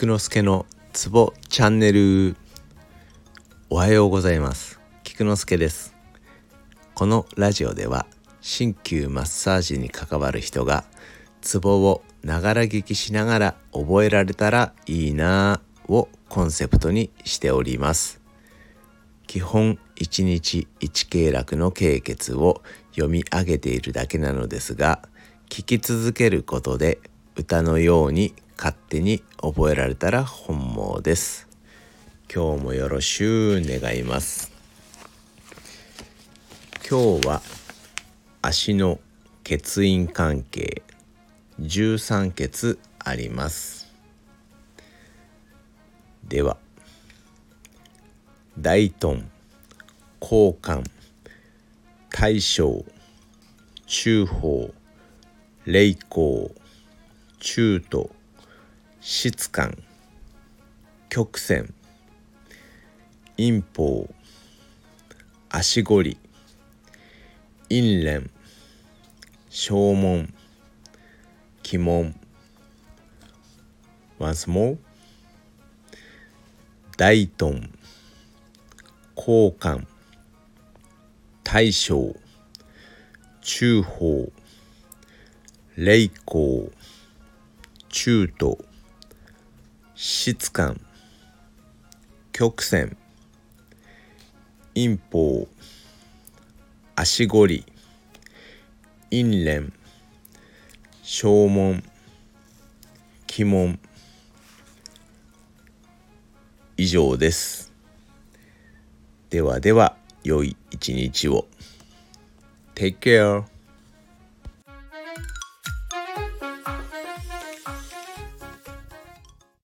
菊之助のツボチャンネル。おはようございます。菊之助です。このラジオでは鍼灸マッサージに関わる人がツボをながら聞きしながら覚えられたらいいなぁをコンセプトにしております。基本1日1経絡の経血を読み上げているだけなのですが聞き続けることで歌のように勝手に覚えられたら本望です。今日もよろしゅう願います。今日は足の血印関係13血あります。では大豚交換大将中法霊光中途質感曲線陰法足ごり陰連正門鬼門 once more 大豚交換大将中法霊光中途。質感曲線陰法足ごり陰連正門鬼門以上です。ではでは良い一日を。Take care